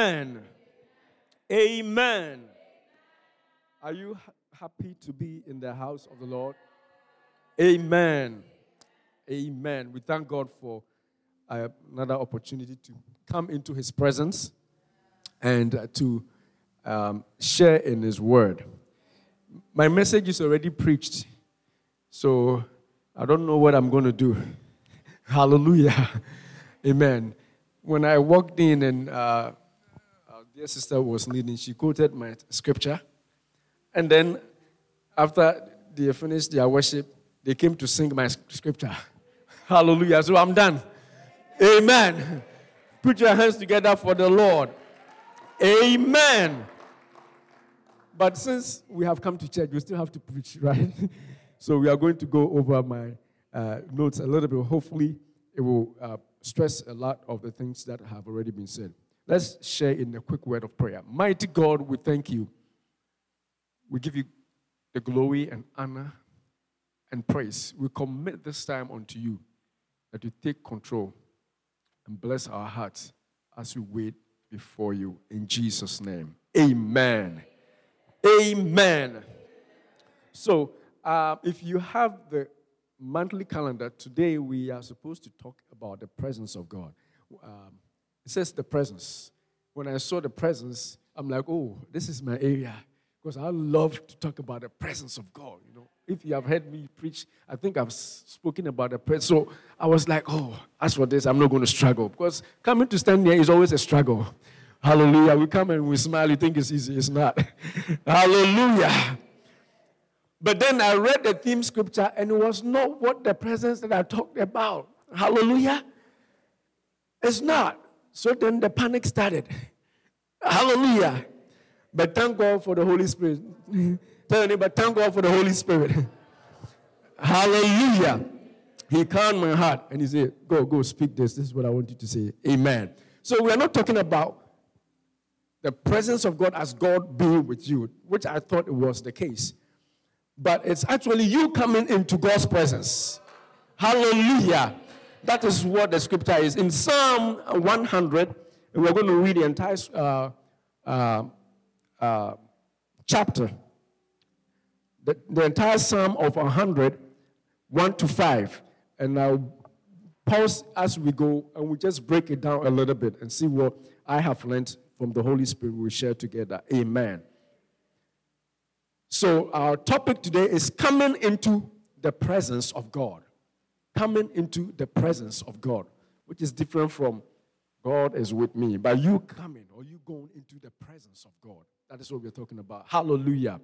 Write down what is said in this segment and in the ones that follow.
Amen. Amen. Are you ha- happy to be in the house of the Lord? Amen. Amen. We thank God for uh, another opportunity to come into His presence and uh, to um, share in His Word. My message is already preached, so I don't know what I'm going to do. Hallelujah. Amen. When I walked in and uh, dear sister was leading, she quoted my scripture. And then after they finished their worship, they came to sing my scripture. Hallelujah. So I'm done. Amen. Put your hands together for the Lord. Amen. But since we have come to church, we still have to preach, right? so we are going to go over my uh, notes a little bit. Hopefully, it will uh, stress a lot of the things that have already been said. Let's share in a quick word of prayer. Mighty God, we thank you. We give you the glory and honor and praise. We commit this time unto you that you take control and bless our hearts as we wait before you. In Jesus' name, amen. Amen. So, uh, if you have the monthly calendar, today we are supposed to talk about the presence of God. Um, says the presence. When I saw the presence, I'm like, oh, this is my area. Because I love to talk about the presence of God. You know, if you have heard me preach, I think I've spoken about the presence. So I was like, oh, as for this, I'm not going to struggle. Because coming to stand here is always a struggle. Hallelujah. We come and we smile, you think it's easy. It's not. Hallelujah. But then I read the theme scripture and it was not what the presence that I talked about. Hallelujah. It's not. So then the panic started. Hallelujah. But thank God for the Holy Spirit. Tell me, but thank God for the Holy Spirit. Hallelujah. He calmed my heart and he said, Go, go, speak this. This is what I want you to say. Amen. So we are not talking about the presence of God as God being with you, which I thought it was the case but it's actually you coming into God's presence. Hallelujah. That is what the scripture is. In Psalm 100, we're going to read the entire uh, uh, uh, chapter, the, the entire Psalm of 100, 1 to 5. And I'll pause as we go and we just break it down a little bit and see what I have learned from the Holy Spirit we share together. Amen. So, our topic today is coming into the presence of God. Coming into the presence of God, which is different from God is with me. But you coming or you going into the presence of God. That is what we're talking about. Hallelujah.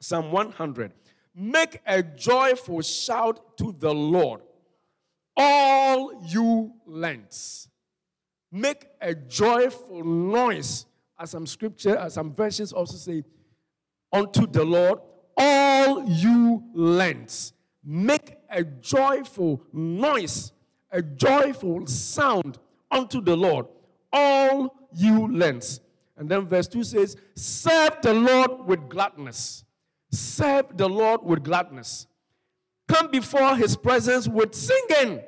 Psalm 100. Make a joyful shout to the Lord, all you lands. Make a joyful noise. As some scripture, as some versions also say, unto the Lord, all you lands. Make a joyful noise, a joyful sound unto the Lord, all you lands. And then verse 2 says, Serve the Lord with gladness. Serve the Lord with gladness. Come before his presence with singing.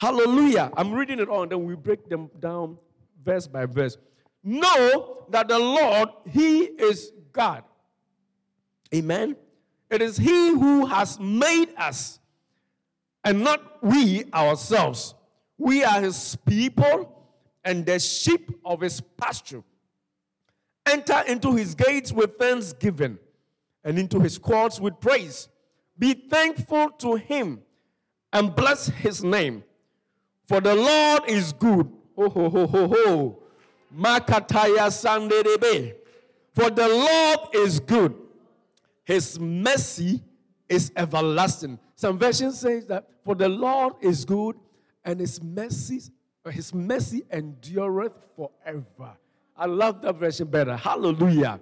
Hallelujah. I'm reading it all, and then we break them down verse by verse. Know that the Lord, he is God. Amen. It is He who has made us and not we ourselves. We are His people and the sheep of His pasture. Enter into His gates with thanksgiving and into His courts with praise. Be thankful to Him and bless His name. For the Lord is good. Ho, ho, ho, ho, ho. Makataya Sandebe. For the Lord is good his mercy is everlasting. Some versions say that for the Lord is good and his mercy, his mercy endureth forever. I love that version better. Hallelujah.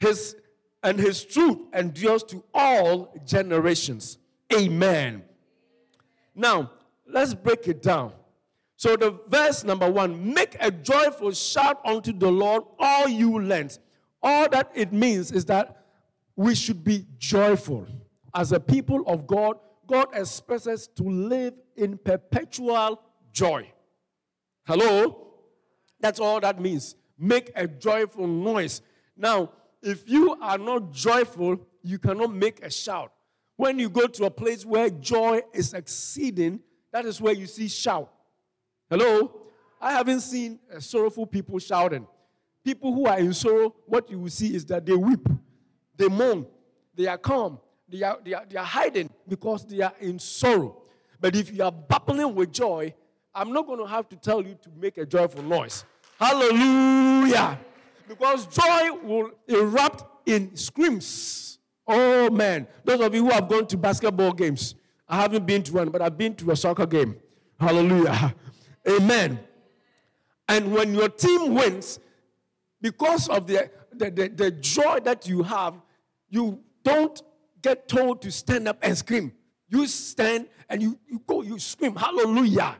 His and his truth endures to all generations. Amen. Now, let's break it down. So, the verse number one make a joyful shout unto the Lord, all you lands. All that it means is that we should be joyful. As a people of God, God expects us to live in perpetual joy. Hello? That's all that means. Make a joyful noise. Now, if you are not joyful, you cannot make a shout. When you go to a place where joy is exceeding, that is where you see shout. Hello? I haven't seen sorrowful people shouting. People who are in sorrow, what you will see is that they weep, they moan, they are calm, they are, they are, they are hiding because they are in sorrow. But if you are bubbling with joy, I'm not going to have to tell you to make a joyful noise. Hallelujah. Because joy will erupt in screams. Oh man. Those of you who have gone to basketball games, I haven't been to one, but I've been to a soccer game. Hallelujah. Amen. And when your team wins, because of the, the, the, the joy that you have, you don't get told to stand up and scream. You stand and you, you go, you scream, hallelujah,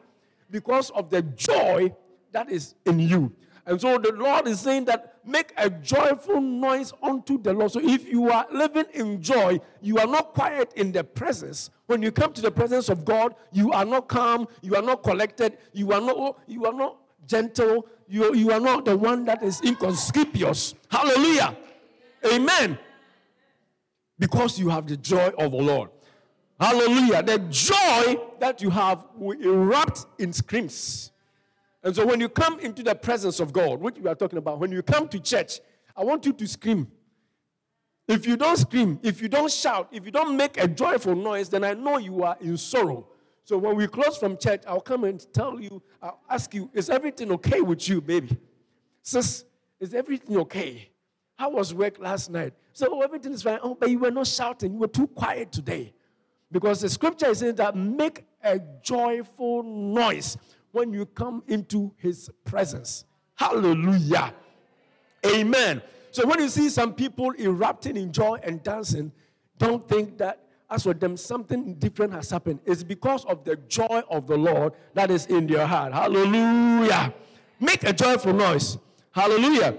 because of the joy that is in you. And so the Lord is saying that make a joyful noise unto the Lord. So if you are living in joy, you are not quiet in the presence. When you come to the presence of God, you are not calm, you are not collected, you are not you are not gentle, you, you are not the one that is inconspicuous. Hallelujah. Amen. Because you have the joy of the Lord. Hallelujah. The joy that you have will erupt in screams. And so when you come into the presence of God, which we are talking about, when you come to church, I want you to scream. If you don't scream, if you don't shout, if you don't make a joyful noise, then I know you are in sorrow. So when we close from church, I'll come and tell you, I'll ask you, is everything okay with you, baby? Sis, is everything okay? How was work last night? So everything is fine. Oh, but you were not shouting. You were too quiet today. Because the scripture is saying that make a joyful noise when you come into his presence. Hallelujah. Amen. So when you see some people erupting in joy and dancing, don't think that as for them, something different has happened. It's because of the joy of the Lord that is in their heart. Hallelujah. Make a joyful noise. Hallelujah.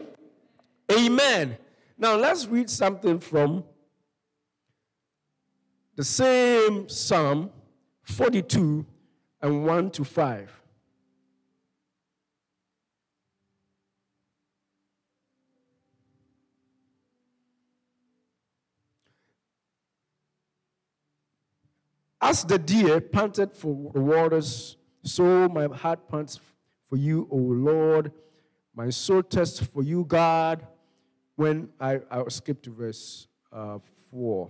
Amen. Now let's read something from the same Psalm 42 and 1 to 5. As the deer panted for the waters, so my heart pants for you, O Lord. My soul thirsts for you, God. When I, I'll skip to verse uh, 4.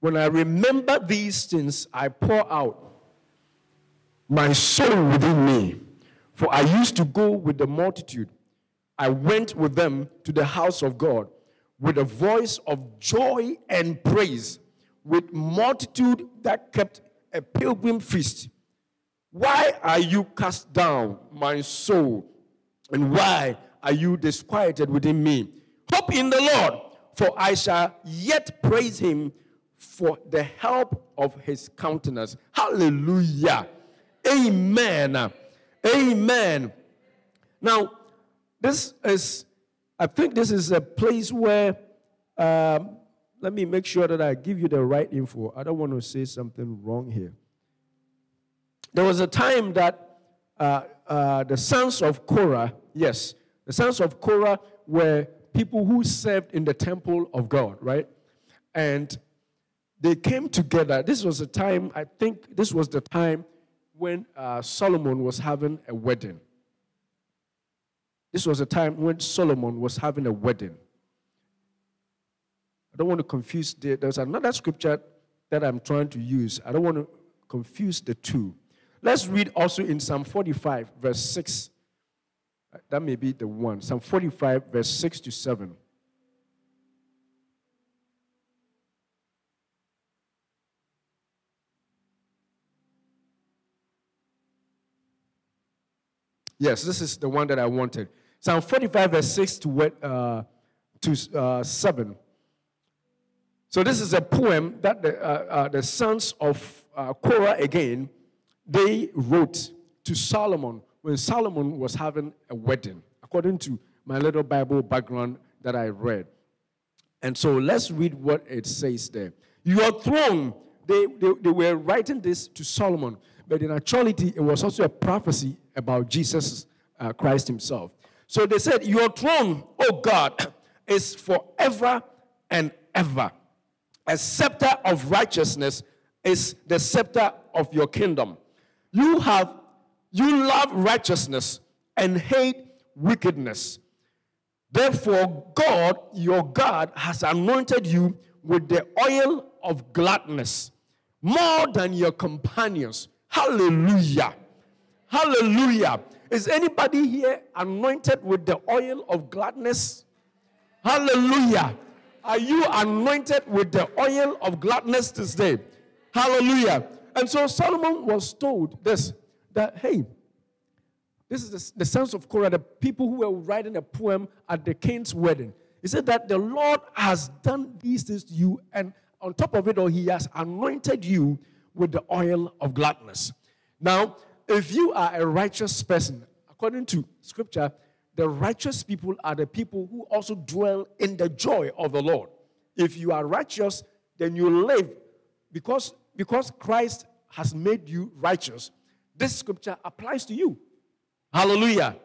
When I remember these things, I pour out my soul within me. For I used to go with the multitude. I went with them to the house of God with a voice of joy and praise, with multitude that kept a pilgrim feast. Why are you cast down, my soul? And why are you disquieted within me? Hope in the Lord, for I shall yet praise him for the help of his countenance. Hallelujah. Amen. Amen. Now, this is I think this is a place where, um, let me make sure that I give you the right info. I don't want to say something wrong here. There was a time that uh, uh, the sons of Korah, yes, the sons of Korah were people who served in the temple of God, right? And they came together. This was a time, I think this was the time when uh, Solomon was having a wedding. This was a time when Solomon was having a wedding. I don't want to confuse the, there's another scripture that I'm trying to use. I don't want to confuse the two. Let's read also in Psalm 45, verse 6. That may be the one. Psalm 45, verse 6 to 7. Yes, this is the one that I wanted. Psalm 45, verse 6 to, uh, to uh, 7. So this is a poem that the, uh, uh the sons of uh, Korah again, they wrote to Solomon when Solomon was having a wedding, according to my little Bible background that I read. And so let's read what it says there. Your throne, they, they, they were writing this to Solomon, but in actuality, it was also a prophecy about Jesus uh, Christ himself. So they said, Your throne, O God, is forever and ever. A scepter of righteousness is the scepter of your kingdom. You have you love righteousness and hate wickedness. Therefore, God, your God, has anointed you with the oil of gladness more than your companions. Hallelujah. Hallelujah. Is anybody here anointed with the oil of gladness? Hallelujah. Are you anointed with the oil of gladness this day? Hallelujah. And so Solomon was told this that, hey, this is the, the sense of Korah, the people who were writing a poem at the king's wedding. He said that the Lord has done these things to you, and on top of it all, he has anointed you with the oil of gladness. Now, if you are a righteous person, according to scripture, the righteous people are the people who also dwell in the joy of the Lord. If you are righteous, then you live because, because Christ has made you righteous. This scripture applies to you. Hallelujah.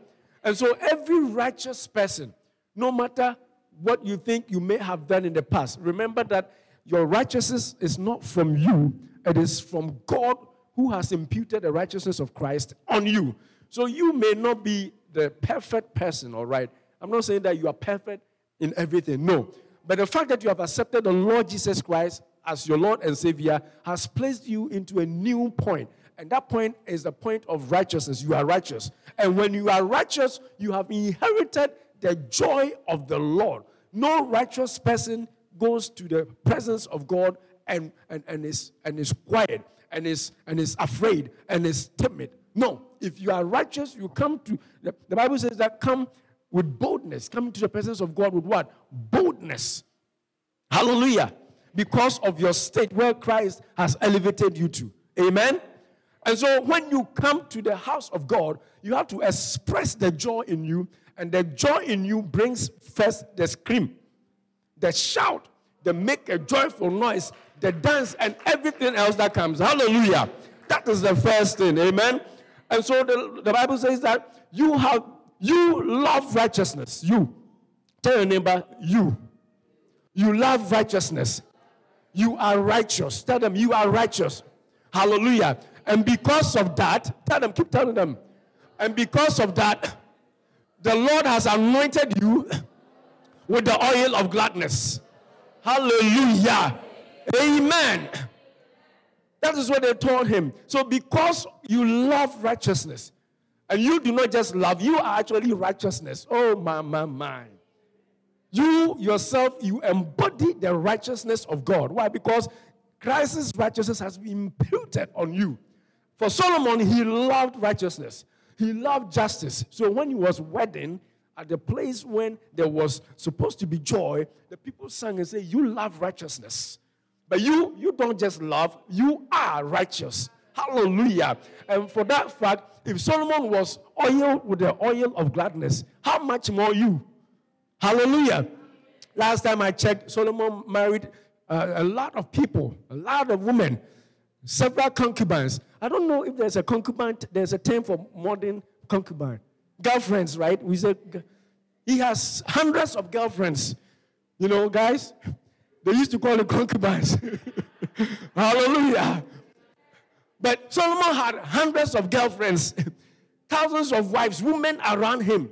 And so, every righteous person, no matter what you think you may have done in the past, remember that your righteousness is not from you, it is from God who has imputed the righteousness of Christ on you. So, you may not be the perfect person, all right? I'm not saying that you are perfect in everything, no. But the fact that you have accepted the Lord Jesus Christ as your Lord and Savior has placed you into a new point. And that point is the point of righteousness. You are righteous. And when you are righteous, you have inherited the joy of the Lord. No righteous person goes to the presence of God and, and, and, is, and is quiet and is, and is afraid and is timid. No, if you are righteous, you come to, the, the Bible says that come with boldness. Come into the presence of God with what? Boldness. Hallelujah. Because of your state where Christ has elevated you to. Amen. And so when you come to the house of God, you have to express the joy in you, and the joy in you brings first the scream, the shout, the make a joyful noise, the dance, and everything else that comes. Hallelujah. That is the first thing. Amen. And so the, the Bible says that you have you love righteousness. You tell your neighbor, you. You love righteousness. You are righteous. Tell them you are righteous. Hallelujah. And because of that, tell them, keep telling them. And because of that, the Lord has anointed you with the oil of gladness. Hallelujah. Amen. That is what they told him. So, because you love righteousness, and you do not just love, you are actually righteousness. Oh, my, my, my. You yourself, you embody the righteousness of God. Why? Because Christ's righteousness has been imputed on you. For Solomon, he loved righteousness, he loved justice. So, when he was wedding, at the place when there was supposed to be joy, the people sang and said, You love righteousness. But you, you don't just love, you are righteous. Hallelujah. And for that fact, if Solomon was oiled with the oil of gladness, how much more you? Hallelujah. Last time I checked, Solomon married uh, a lot of people, a lot of women, several concubines. I don't know if there's a concubine, there's a term for modern concubine. Girlfriends, right? We say he has hundreds of girlfriends. You know, guys, they used to call it concubines. Hallelujah. But Solomon had hundreds of girlfriends, thousands of wives, women around him.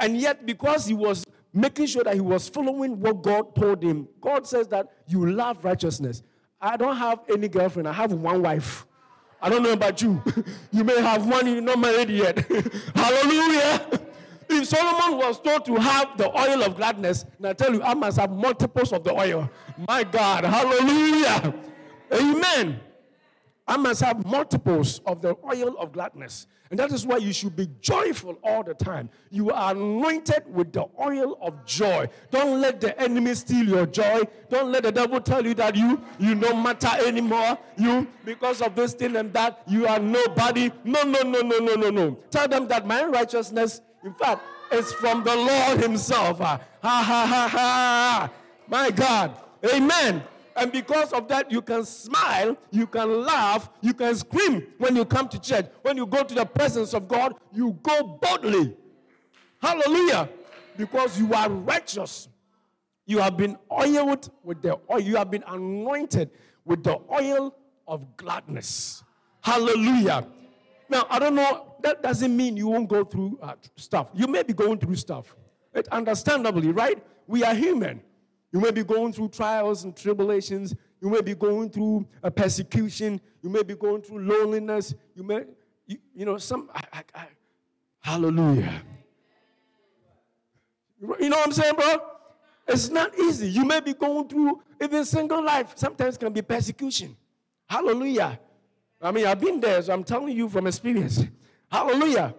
And yet, because he was making sure that he was following what God told him, God says that you love righteousness. I don't have any girlfriend, I have one wife. I don't know about you. you may have one, you're not married yet. Hallelujah. If Solomon was told to have the oil of gladness, and I tell you, I must have multiples of the oil. My God, hallelujah. Amen. I must have multiples of the oil of gladness. And that is why you should be joyful all the time. You are anointed with the oil of joy. Don't let the enemy steal your joy. Don't let the devil tell you that you you don't matter anymore. You because of this thing and that you are nobody. No, no, no, no, no, no, no. Tell them that my righteousness in fact, it's from the Lord Himself. Ah, ha ha ha ha. My God. Amen. And because of that, you can smile, you can laugh, you can scream when you come to church. When you go to the presence of God, you go boldly. Hallelujah. Because you are righteous. You have been oiled with the oil, you have been anointed with the oil of gladness. Hallelujah. Now, I don't know, that doesn't mean you won't go through uh, stuff. You may be going through stuff. It, understandably, right? We are human. You may be going through trials and tribulations. You may be going through a persecution. You may be going through loneliness. You may, you, you know, some, I, I, I, hallelujah. You know what I'm saying, bro? It's not easy. You may be going through even single life. Sometimes can be persecution. Hallelujah. I mean, I've been there, so I'm telling you from experience. Hallelujah.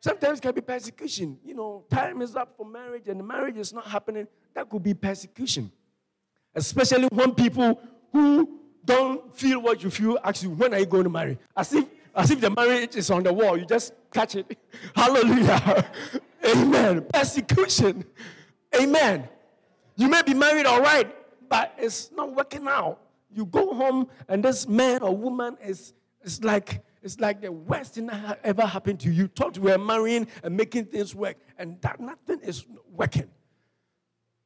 Sometimes can be persecution. You know, time is up for marriage and marriage is not happening. That could be persecution. Especially when people who don't feel what you feel ask you, when are you going to marry? As if, as if the marriage is on the wall. You just catch it. Hallelujah. Amen. Persecution. Amen. You may be married all right, but it's not working out. You go home and this man or woman is, is like it's like the worst thing that ever happened to you. Thought you were marrying and making things work, and that nothing is working.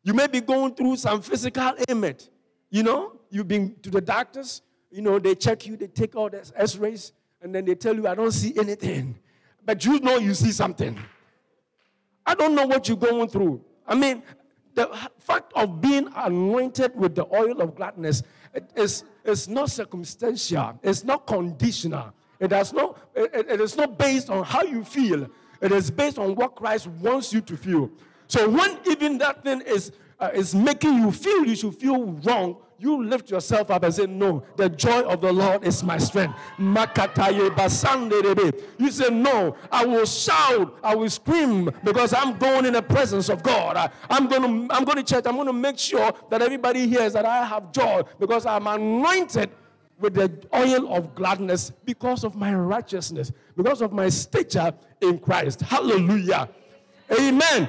You may be going through some physical ailment. You know, you've been to the doctors, you know, they check you, they take all the x rays, and then they tell you, I don't see anything. But you know you see something. I don't know what you're going through. I mean, the fact of being anointed with the oil of gladness is, is not circumstantial, it's not conditional. It, has it, it is not based on how you feel, it is based on what Christ wants you to feel. So when even that thing is, uh, is making you feel you should feel wrong, you lift yourself up and say, No, the joy of the Lord is my strength. You say, No, I will shout, I will scream because I'm going in the presence of God. I, am going to I'm going to church. I'm going to make sure that everybody hears that I have joy because I'm anointed with the oil of gladness because of my righteousness, because of my stature in Christ. Hallelujah. Amen.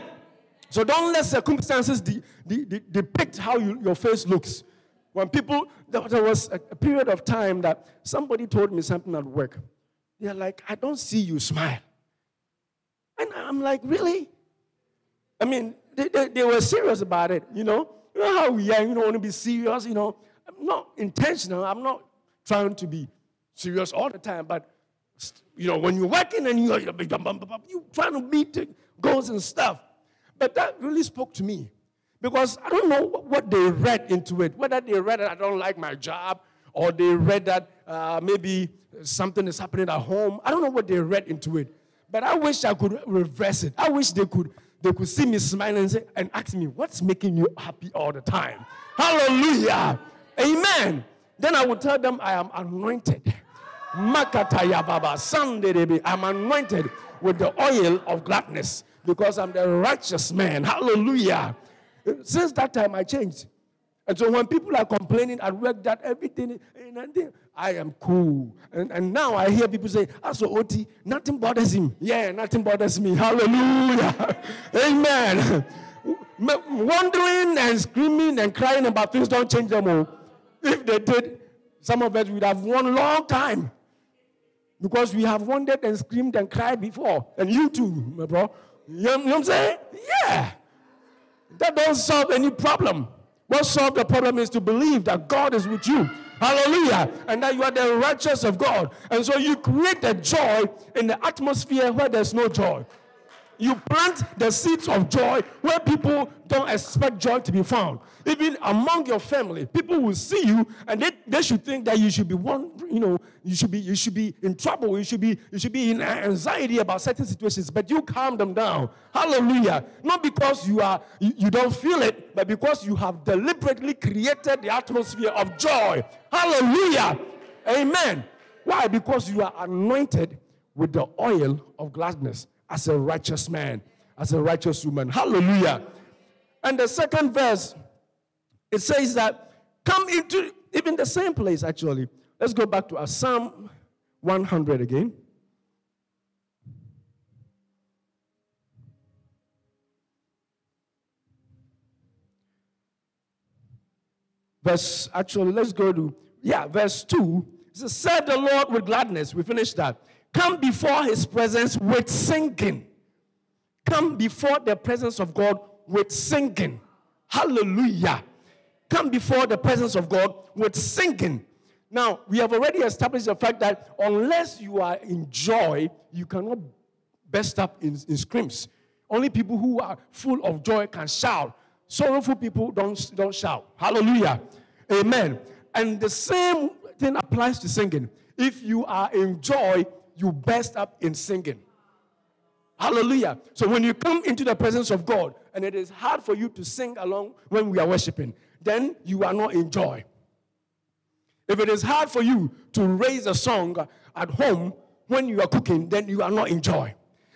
So don't let circumstances de- de- de- depict how you, your face looks. When people, there, was a, a period of time that somebody told me something at work. They're like, I don't see you smile. And I'm like, really? I mean, they, they, they, were serious about it, you know? You know how we are, you don't want to be serious, you know? I'm not intentional. I'm not trying to be serious all the time, but, you know, when you're working and you're, you're trying to meet goals and stuff. But that really spoke to me because I don't know what they read into it. Whether they read that I don't like my job or they read that uh, maybe something is happening at home. I don't know what they read into it. But I wish I could reverse it. I wish they could they could see me smiling and, say, and ask me, What's making you happy all the time? Hallelujah. Amen. Then I would tell them, I am anointed. Makataya Baba, Sunday, I'm anointed with the oil of gladness because I'm the righteous man. Hallelujah. Since that time, I changed. And so when people are complaining at work that everything, I am cool. And, and now I hear people say, ah, as for OT, nothing bothers him. Yeah, nothing bothers me. Hallelujah. Amen. Wondering and screaming and crying about things don't change them all. If they did, some of us would have won long time. Because we have wondered and screamed and cried before. And you too, my bro. You know, what I'm saying? Yeah. That doesn't solve any problem. What solves the problem is to believe that God is with you. Hallelujah. And that you are the righteous of God. And so you create a joy in the atmosphere where there's no joy. You plant the seeds of joy where people don't expect joy to be found. Even among your family, people will see you and they, they should think that you should be one, you know, you should be you should be in trouble, you should be you should be in anxiety about certain situations, but you calm them down. Hallelujah. Not because you are you, you don't feel it, but because you have deliberately created the atmosphere of joy. Hallelujah. Amen. Why? Because you are anointed with the oil of gladness as a righteous man, as a righteous woman. Hallelujah. And the second verse, it says that come into even the same place, actually. Let's go back to our Psalm 100 again. verse, actually, let's go to, yeah, verse 2. It says, Serve the Lord with gladness. We finished that. Come before his presence with singing. Come before the presence of God with singing. Hallelujah. Come before the presence of God with singing. Now, we have already established the fact that unless you are in joy, you cannot burst up in, in screams. Only people who are full of joy can shout. Sorrowful people don't, don't shout. Hallelujah. Amen. And the same thing applies to singing. If you are in joy, you burst up in singing. Hallelujah. So when you come into the presence of God and it is hard for you to sing along when we are worshiping, then you are not in joy. If it is hard for you to raise a song at home when you are cooking, then you are not in joy.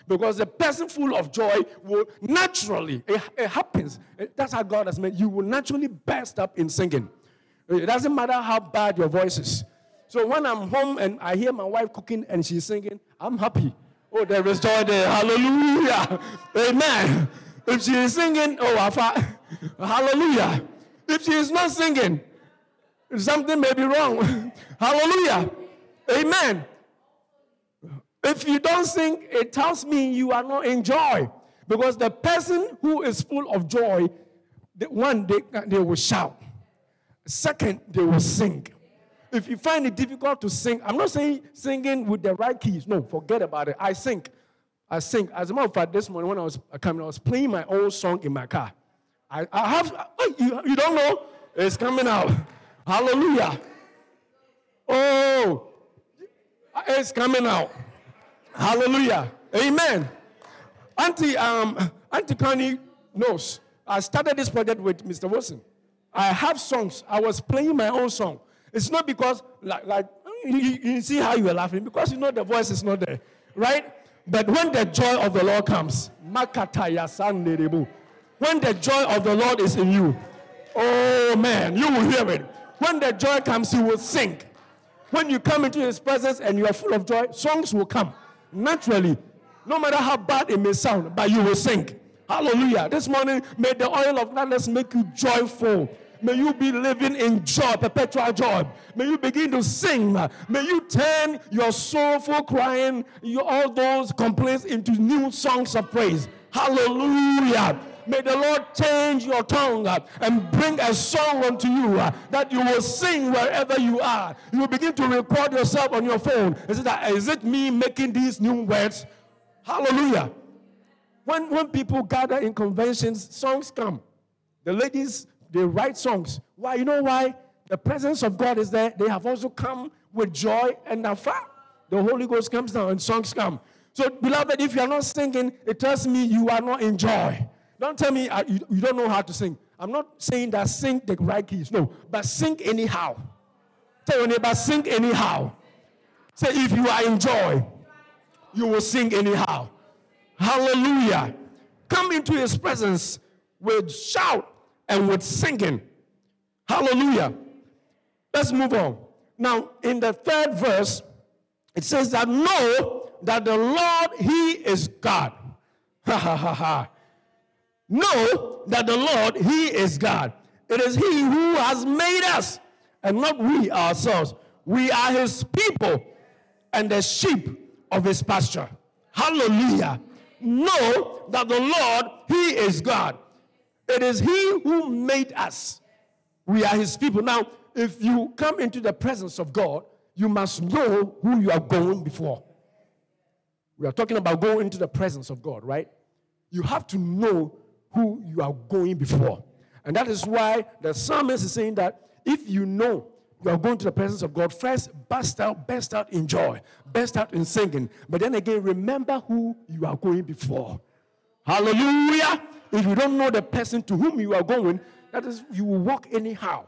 Because the person full of joy will naturally, it, it happens. That's how God has made you will naturally burst up in singing. It doesn't matter how bad your voice is. So when I'm home and I hear my wife cooking and she's singing, I'm happy. Oh, there is joy there. Hallelujah. Amen. If she is singing, oh, hallelujah. If she is not singing, something may be wrong. hallelujah. Amen. If you don't sing, it tells me you are not in joy. Because the person who is full of joy, one, they, they will shout. Second, they will sing. If you find it difficult to sing, I'm not saying singing with the right keys. No, forget about it. I sing. I sing. As a matter of fact, this morning when I was coming, I was playing my own song in my car. I, I have, oh, you, you don't know? It's coming out. Hallelujah. Oh, it's coming out. Hallelujah. Amen. Auntie, um, Auntie Connie knows. I started this project with Mr. Wilson. I have songs. I was playing my own song. It's not because, like, like you, you see how you are laughing, because you know the voice is not there, right? But when the joy of the Lord comes, when the joy of the Lord is in you, oh man, you will hear it. When the joy comes, you will sing. When you come into His presence and you are full of joy, songs will come naturally. No matter how bad it may sound, but you will sing. Hallelujah. This morning, may the oil of gladness make you joyful. May you be living in joy, perpetual joy. May you begin to sing. May you turn your soulful crying, your, all those complaints into new songs of praise. Hallelujah. May the Lord change your tongue uh, and bring a song unto you uh, that you will sing wherever you are. You will begin to record yourself on your phone. Is it, that, is it me making these new words? Hallelujah. When, when people gather in conventions, songs come. The ladies, they write songs. Why? You know why? The presence of God is there. They have also come with joy and afar. The Holy Ghost comes down and songs come. So, beloved, if you are not singing, it tells me you are not in joy. Don't tell me uh, you, you don't know how to sing. I'm not saying that sing the right keys. No, but sing anyhow. Tell your neighbor, sing anyhow. Say, if you are in joy, you will sing anyhow. Hallelujah. Come into his presence with shout and with singing. Hallelujah. Let's move on. Now, in the third verse, it says that know that the Lord, He is God. Ha ha ha ha. Know that the Lord, He is God. It is He who has made us, and not we ourselves. We are His people and the sheep of His pasture. Hallelujah. Know that the Lord, He is God. It is He who made us. We are His people. Now, if you come into the presence of God, you must know who you are going before. We are talking about going into the presence of God, right? You have to know who you are going before. And that is why the psalmist is saying that if you know you are going to the presence of God, first burst out, burst out in joy, burst out in singing. But then again, remember who you are going before. Hallelujah. If you don't know the person to whom you are going, that is, you will walk anyhow.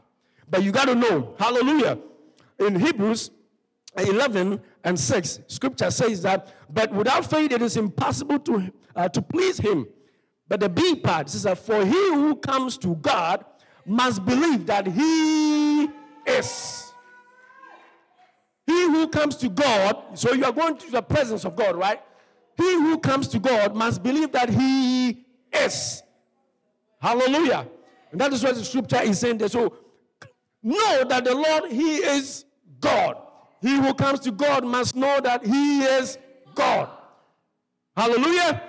But you got to know. Hallelujah. In Hebrews 11 and 6, scripture says that, but without faith it is impossible to, uh, to please him. But the B part says that for he who comes to God must believe that he is. He who comes to God, so you are going to the presence of God, right? He who comes to God must believe that he is. Hallelujah. And that is what the scripture is saying there. So know that the Lord, He is God. He who comes to God must know that He is God. Hallelujah.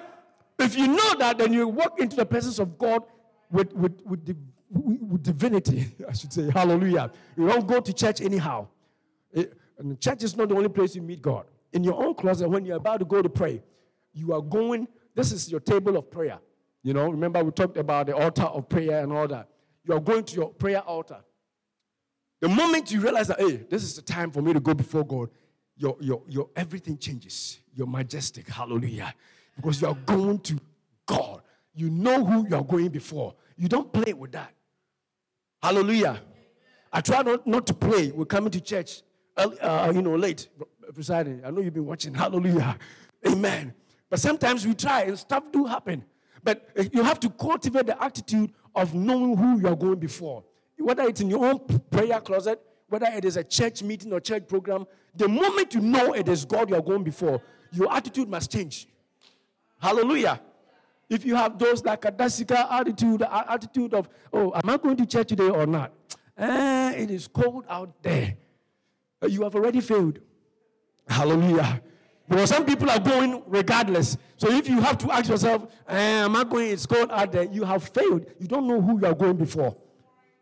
If you know that, then you walk into the presence of God with, with, with, with divinity, I should say. Hallelujah. You don't go to church anyhow. It, and church is not the only place you meet God. In your own closet, when you're about to go to pray, you are going, this is your table of prayer. You know, remember we talked about the altar of prayer and all that. You are going to your prayer altar. The moment you realize that, hey, this is the time for me to go before God, your, your, your everything changes. You're majestic. Hallelujah. Because you are going to God. You know who you are going before. You don't play with that. Hallelujah. I try not, not to play. We're coming to church, uh, you know, late, presiding. I know you've been watching. Hallelujah. Amen. But sometimes we try and stuff do happen. But uh, you have to cultivate the attitude of knowing who you are going before. Whether it's in your own prayer closet, whether it is a church meeting or church program, the moment you know it is God you are going before, your attitude must change. Hallelujah. If you have those like a dassica attitude, attitude of, oh, am I going to church today or not? Eh, it is cold out there. You have already failed. Hallelujah. Because some people are going regardless. So if you have to ask yourself, eh, am I going, it's cold out there, you have failed. You don't know who you are going before.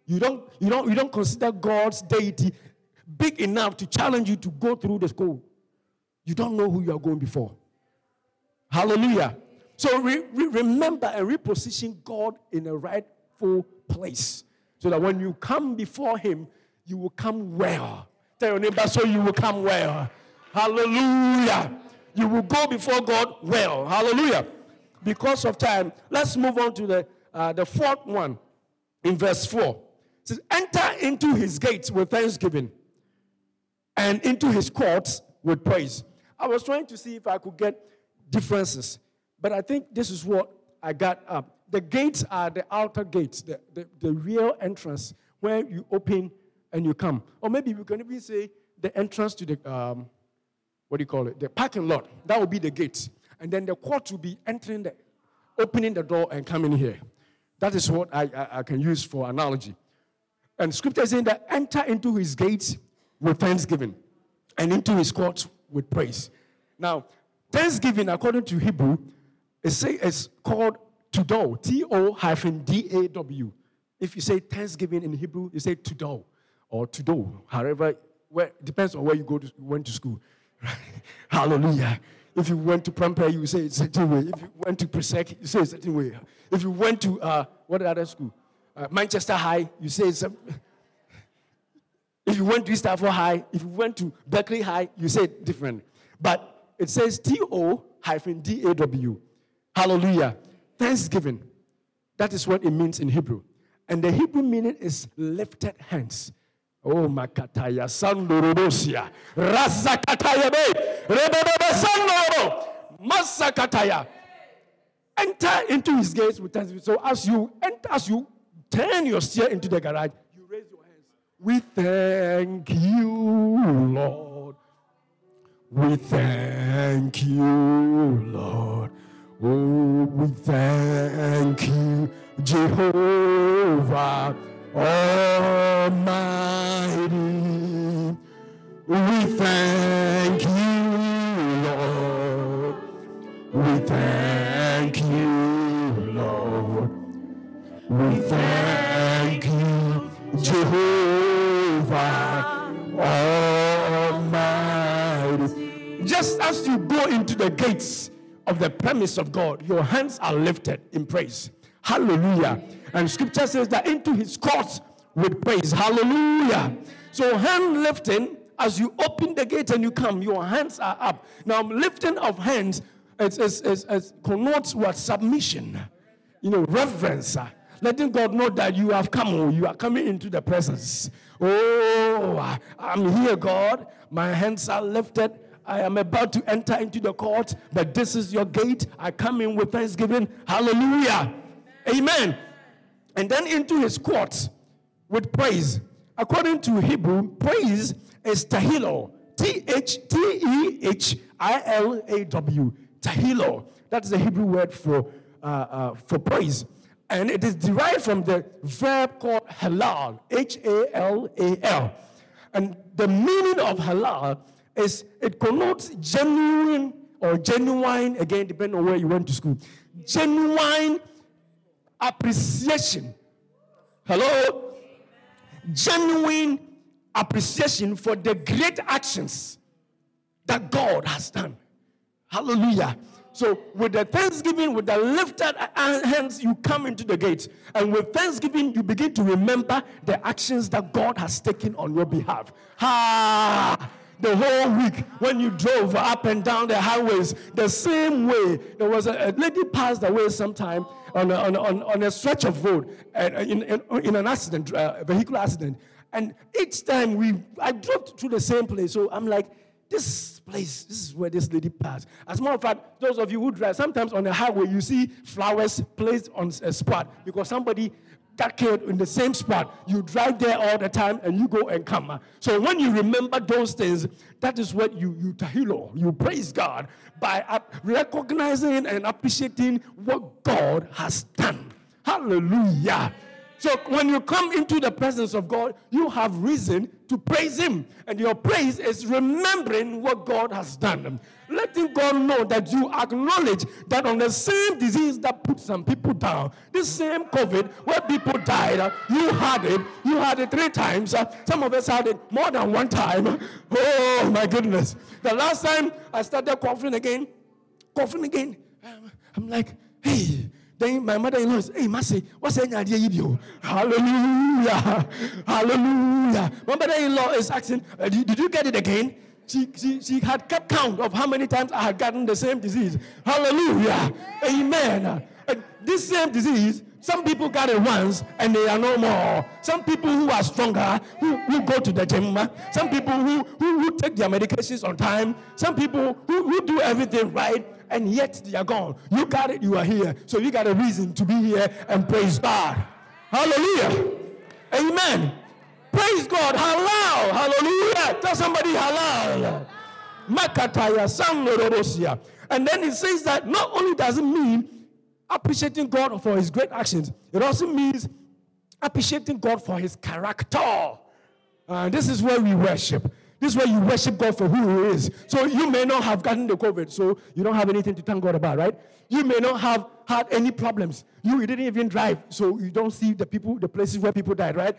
You don't, you don't, you don't consider God's deity big enough to challenge you to go through the school. You don't know who you are going before. Hallelujah. So re- re- remember and reposition God in a rightful place so that when you come before Him, you will come well. Tell your neighbor, so you will come well. Hallelujah. You will go before God well. Hallelujah. Because of time, let's move on to the, uh, the fourth one in verse 4. It says, Enter into his gates with thanksgiving and into his courts with praise. I was trying to see if I could get differences, but I think this is what I got up. The gates are the outer gates, the, the, the real entrance where you open and you come. Or maybe we can even say the entrance to the, um, what do you call it? The parking lot. That will be the gate. And then the court will be entering the, opening the door and coming here. That is what I, I, I can use for analogy. And scripture is saying that enter into his gates with thanksgiving and into his courts with praise. Now, thanksgiving, according to Hebrew, is, is called Todaw, T O hyphen D A W. If you say thanksgiving in Hebrew, you say Todaw or Todaw, however, where, depends on where you go to, went to school. Hallelujah. If you went to Prempeh, you say a certain way. If you went to Presec, you say a certain way. If you went to, uh, what other school? Uh, Manchester High, you say it's a, if you went to East High, if you went to Berkeley High, you say it different. But it says T-O hyphen D-A-W. Hallelujah. Thanksgiving. That is what it means in Hebrew. And the Hebrew meaning is lifted hands. Oh, makataya sandorobosia. Razakataya be. Rebebe sandoro. Masakataya. Enter into his gates with thanksgiving. So as you enter, as you turn your steer into the garage, you raise your hands. We thank you, Lord. We thank you, Lord. Oh, we thank you, Jehovah Almighty. We thank you, Lord. We thank you, Lord. We thank you, Jehovah Almighty. Just as you go into the gates of the premise of God, your hands are lifted in praise. Hallelujah. And scripture says that into his courts with praise. Hallelujah. So, hand lifting, as you open the gate and you come, your hands are up. Now, lifting of hands is, is, is, connotes what? Submission, you know, reverence. Letting God know that you have come, oh, you are coming into the presence. Oh, I'm here, God. My hands are lifted. I am about to enter into the court, but this is your gate. I come in with thanksgiving. Hallelujah. Amen. And then into his courts with praise. According to Hebrew, praise is tahilo. T H T E H I L A W. Tahilo. That's the Hebrew word for, uh, uh, for praise. And it is derived from the verb called halal, H A L A L. And the meaning of halal is it connotes genuine or genuine, again, depending on where you went to school, genuine appreciation. Hello? Genuine appreciation for the great actions that God has done. Hallelujah. So, with the thanksgiving, with the lifted hands, you come into the gate. And with thanksgiving, you begin to remember the actions that God has taken on your behalf. Ha! The whole week, when you drove up and down the highways, the same way, there was a, a lady passed away sometime on a, on, on, on a stretch of road uh, in, in, in an accident, uh, vehicular accident. And each time we, I drove to the same place. So I'm like, this place, this is where this lady passed. As a matter of fact, those of you who drive, sometimes on the highway, you see flowers placed on a spot because somebody got killed in the same spot. You drive there all the time and you go and come. So when you remember those things, that is what you, you tehillah, you praise God by recognizing and appreciating what God has done. Hallelujah. So when you come into the presence of God, you have reason to praise Him. And your praise is remembering what God has done. Letting God know that you acknowledge that on the same disease that put some people down, this same COVID where people died, uh, you had it. You had it three times. Uh, some of us had it more than one time. Oh my goodness. The last time I started coughing again, coughing again, I'm like, hey, then my mother-in-law says, Hey, Massey, what's that idea you Hallelujah. Hallelujah. My mother-in-law is asking, uh, did, you get it again? She, she, she had kept count of how many times I had gotten the same disease. Hallelujah. Amen. Uh, this same disease, some people got it once and they are no more. Some people who are stronger, who, who go to the gym. Some people who, who, who take their medications on time. Some people who, who do everything right and yet they are gone. You got it, you are here. So you got a reason to be here and praise God. Hallelujah. Amen. Praise God. Halal. Hallelujah. Tell somebody halal. Makataya. And then it says that not only does it mean appreciating God for his great actions, it also means appreciating God for his character. Uh, this is where we worship. This is where you worship God for who He is. So you may not have gotten the COVID, so you don't have anything to thank God about, right? You may not have had any problems. You, you didn't even drive, so you don't see the people, the places where people died, right?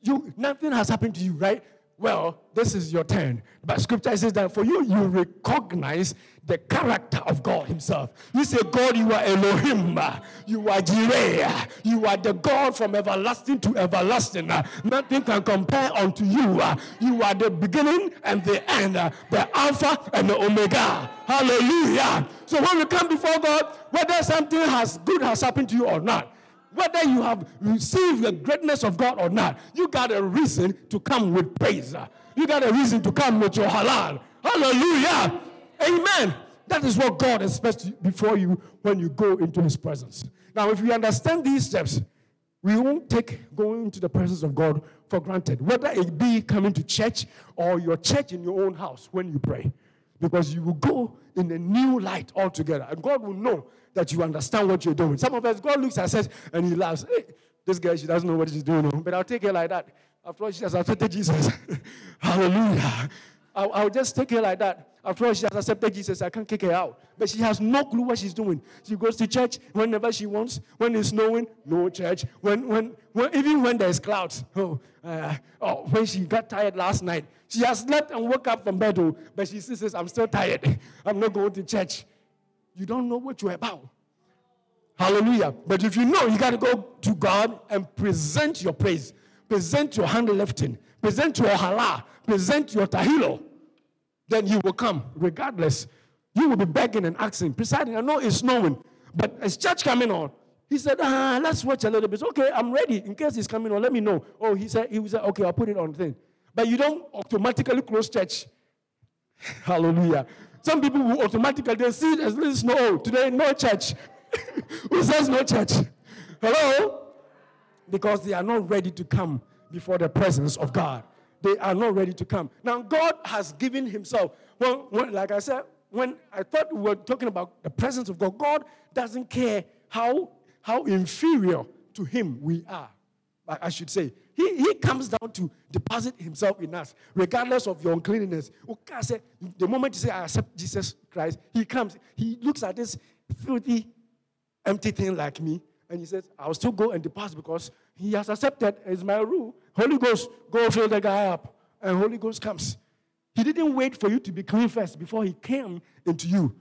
You nothing has happened to you, right? Well, this is your turn. But scripture says that for you, you recognize the character of God Himself. You say, God, you are Elohim. You are Jireh. You are the God from everlasting to everlasting. Nothing can compare unto you. You are the beginning and the end, the Alpha and the Omega. Hallelujah. So when we come before God, whether something has good has happened to you or not, whether you have received the greatness of God or not, you got a reason to come with praise. You got a reason to come with your halal. Hallelujah. Amen. That is what God expects before you when you go into His presence. Now, if we understand these steps, we won't take going into the presence of God for granted, whether it be coming to church or your church in your own house when you pray, because you will go in a new light altogether, and God will know that you understand what you're doing. Some of us, God looks at us and He laughs. Hey, this girl, she doesn't know what she's doing, but I'll take her like that. After all, she has accepted Jesus. Hallelujah. I'll, I'll, just take her like that. After all, she has accepted Jesus. I can't kick her out. But she has no clue what she's doing. She goes to church whenever she wants. When it's snowing, no church. When, when, when even when there's clouds. Oh, uh, oh, when she got tired last night, she has slept and woke up from bed. Oh, but she says, "I'm still tired. I'm not going to church." you don't know what you're about. Hallelujah. But if you know, you got to go to God and present your praise, present your hand lifting, present your halal, present your tehillah. Then you will come regardless. You will be begging and asking, presiding. I know it's snowing, but as church coming on, he said, ah, let's watch a little bit. Okay, I'm ready. In case he's coming on, let me know. Oh, he said, he said, okay, I'll put it on thing. But you don't automatically close church. Hallelujah. Some people will automatically they see as this no today no church. Who says no church? Hello? Because they are not ready to come before the presence of God. They are not ready to come. Now God has given Himself. Well, when, like I said, when I thought we were talking about the presence of God, God doesn't care how how inferior to him we are. I should say. He, he comes down to deposit himself in us, regardless of your uncleanness. The moment you say, I accept Jesus Christ, he comes. He looks at this filthy, empty thing like me, and he says, I'll still go and deposit because he has accepted. It's my rule. Holy Ghost, go fill the guy up. And Holy Ghost comes. He didn't wait for you to be clean first before he came into you.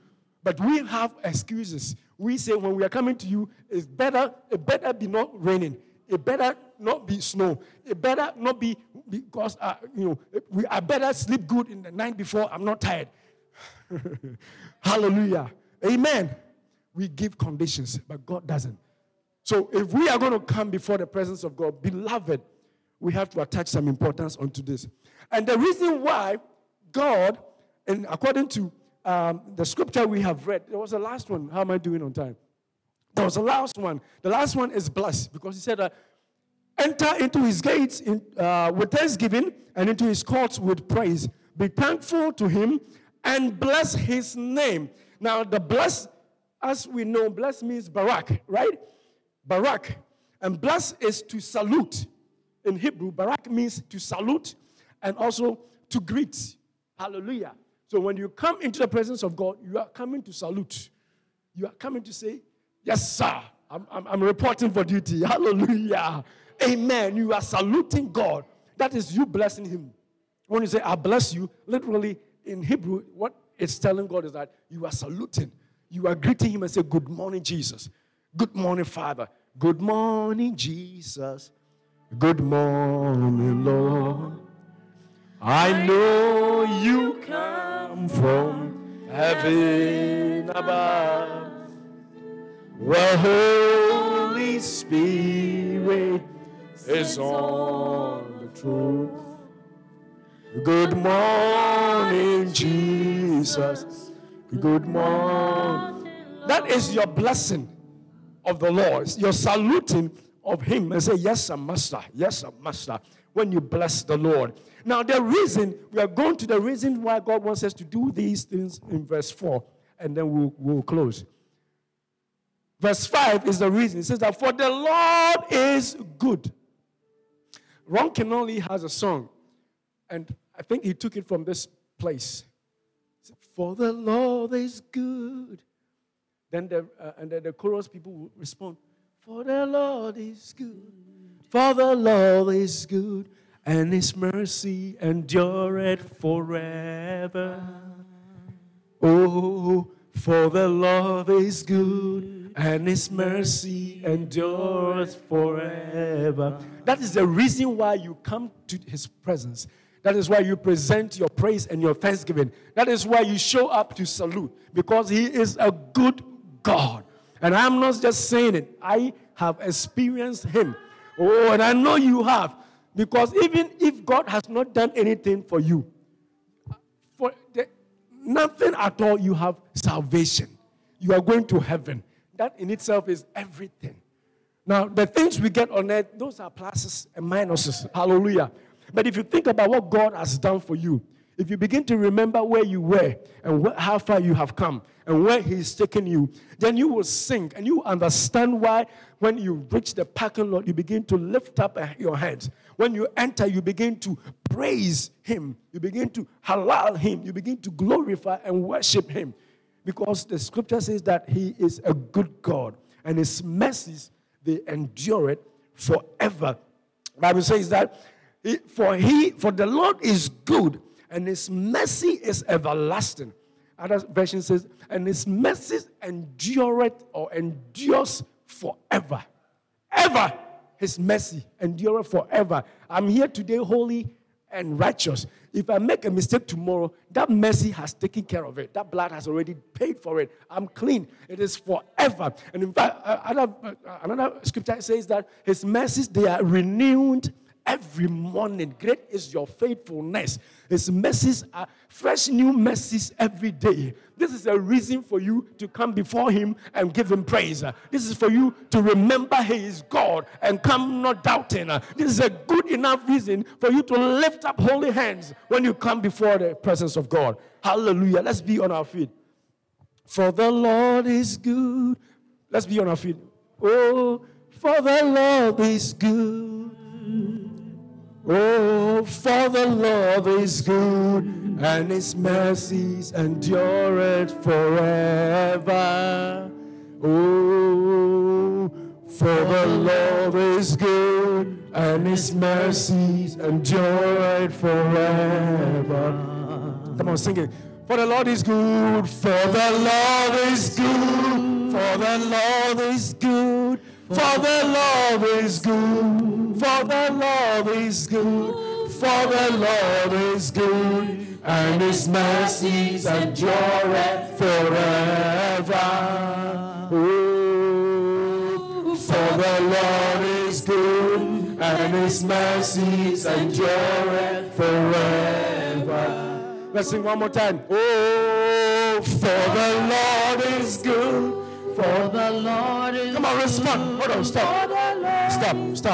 But we have excuses. We say when we are coming to you, it's better, it better be not raining. It better not be snow. It better not be because uh, you know we, I better sleep good in the night before I'm not tired. Hallelujah. Amen. We give conditions, but God doesn't. So if we are going to come before the presence of God, beloved, we have to attach some importance onto this. And the reason why God, and according to um, the scripture we have read, there was the last one. How am I doing on time? There was the last one. The last one is blessed because he said, uh, enter into his gates in, uh, with thanksgiving and into his courts with praise. Be thankful to him and bless his name. Now, the bless, as we know, bless means barak, right? Barak. And bless is to salute. In Hebrew, barak means to salute and also to greet. Hallelujah. So when you come into the presence of God, you are coming to salute. You are coming to say, Yes, sir. I'm, I'm, I'm reporting for duty. Hallelujah. Amen. You are saluting God. That is you blessing Him. When you say, I bless you, literally in Hebrew, what it's telling God is that you are saluting. You are greeting Him and say, Good morning, Jesus. Good morning, Father. Good morning, Jesus. Good morning, Lord. I know you come from heaven above. The Holy Spirit is on the truth. Good morning, Jesus. Good morning. That is your blessing of the Lord. You're saluting of Him and say, Yes, sir, Master. Yes, sir, Master. When you bless the Lord. Now, the reason, we are going to the reason why God wants us to do these things in verse 4, and then we'll, we'll close. Verse 5 is the reason. It says that for the Lord is good. Ron Kenoly has a song, and I think he took it from this place. For the Lord is good. Then the, uh, and then the chorus people will respond, For the Lord is good. For the Lord is good, and his mercy endureth forever. Oh, for the Lord is good and his mercy endures forever. That is the reason why you come to his presence. That is why you present your praise and your thanksgiving. That is why you show up to salute because he is a good God. And I'm not just saying it, I have experienced him. Oh, and I know you have. Because even if God has not done anything for you, for the, nothing at all, you have salvation. You are going to heaven. That in itself is everything. Now, the things we get on earth, those are pluses and minuses. Hallelujah. But if you think about what God has done for you, if you begin to remember where you were and wh- how far you have come and where He's taken you, then you will sink and you understand why when you reach the parking lot, you begin to lift up uh, your hands. When you enter, you begin to praise Him. You begin to halal Him. You begin to glorify and worship Him. Because the scripture says that He is a good God and His mercies, they endure it forever. Bible says that for he for the Lord is good and his mercy is everlasting. Other version says, and his mercy endureth or endures forever. Ever his mercy endureth forever. I'm here today holy and righteous. If I make a mistake tomorrow, that mercy has taken care of it. That blood has already paid for it. I'm clean. It is forever. And in fact, uh, another, uh, another scripture says that his mercies, they are renewed every morning. Great is your faithfulness. His mercies are fresh, new mercies every day. This is a reason for you to come before Him and give Him praise. This is for you to remember He is God and come not doubting. This is a good enough reason for you to lift up holy hands when you come before the presence of God. Hallelujah. Let's be on our feet. For the Lord is good. Let's be on our feet. Oh, for the Lord is good. Oh, for the Lord is good, and his mercies endure it forever. Oh, for the Lord is good, and his mercies endure it forever. Come on, sing it. For the Lord is good, for the Lord is good, for the Lord is good, for the Lord is good, for the Lord is good, for the Lord is good, and his mercies endure forever. Oh, for the Lord is good, and his mercies endure forever. Let's sing one more time. Oh, for the Lord is good. For the Lord is Come on, respond. Hold on, stop. Stop, stop.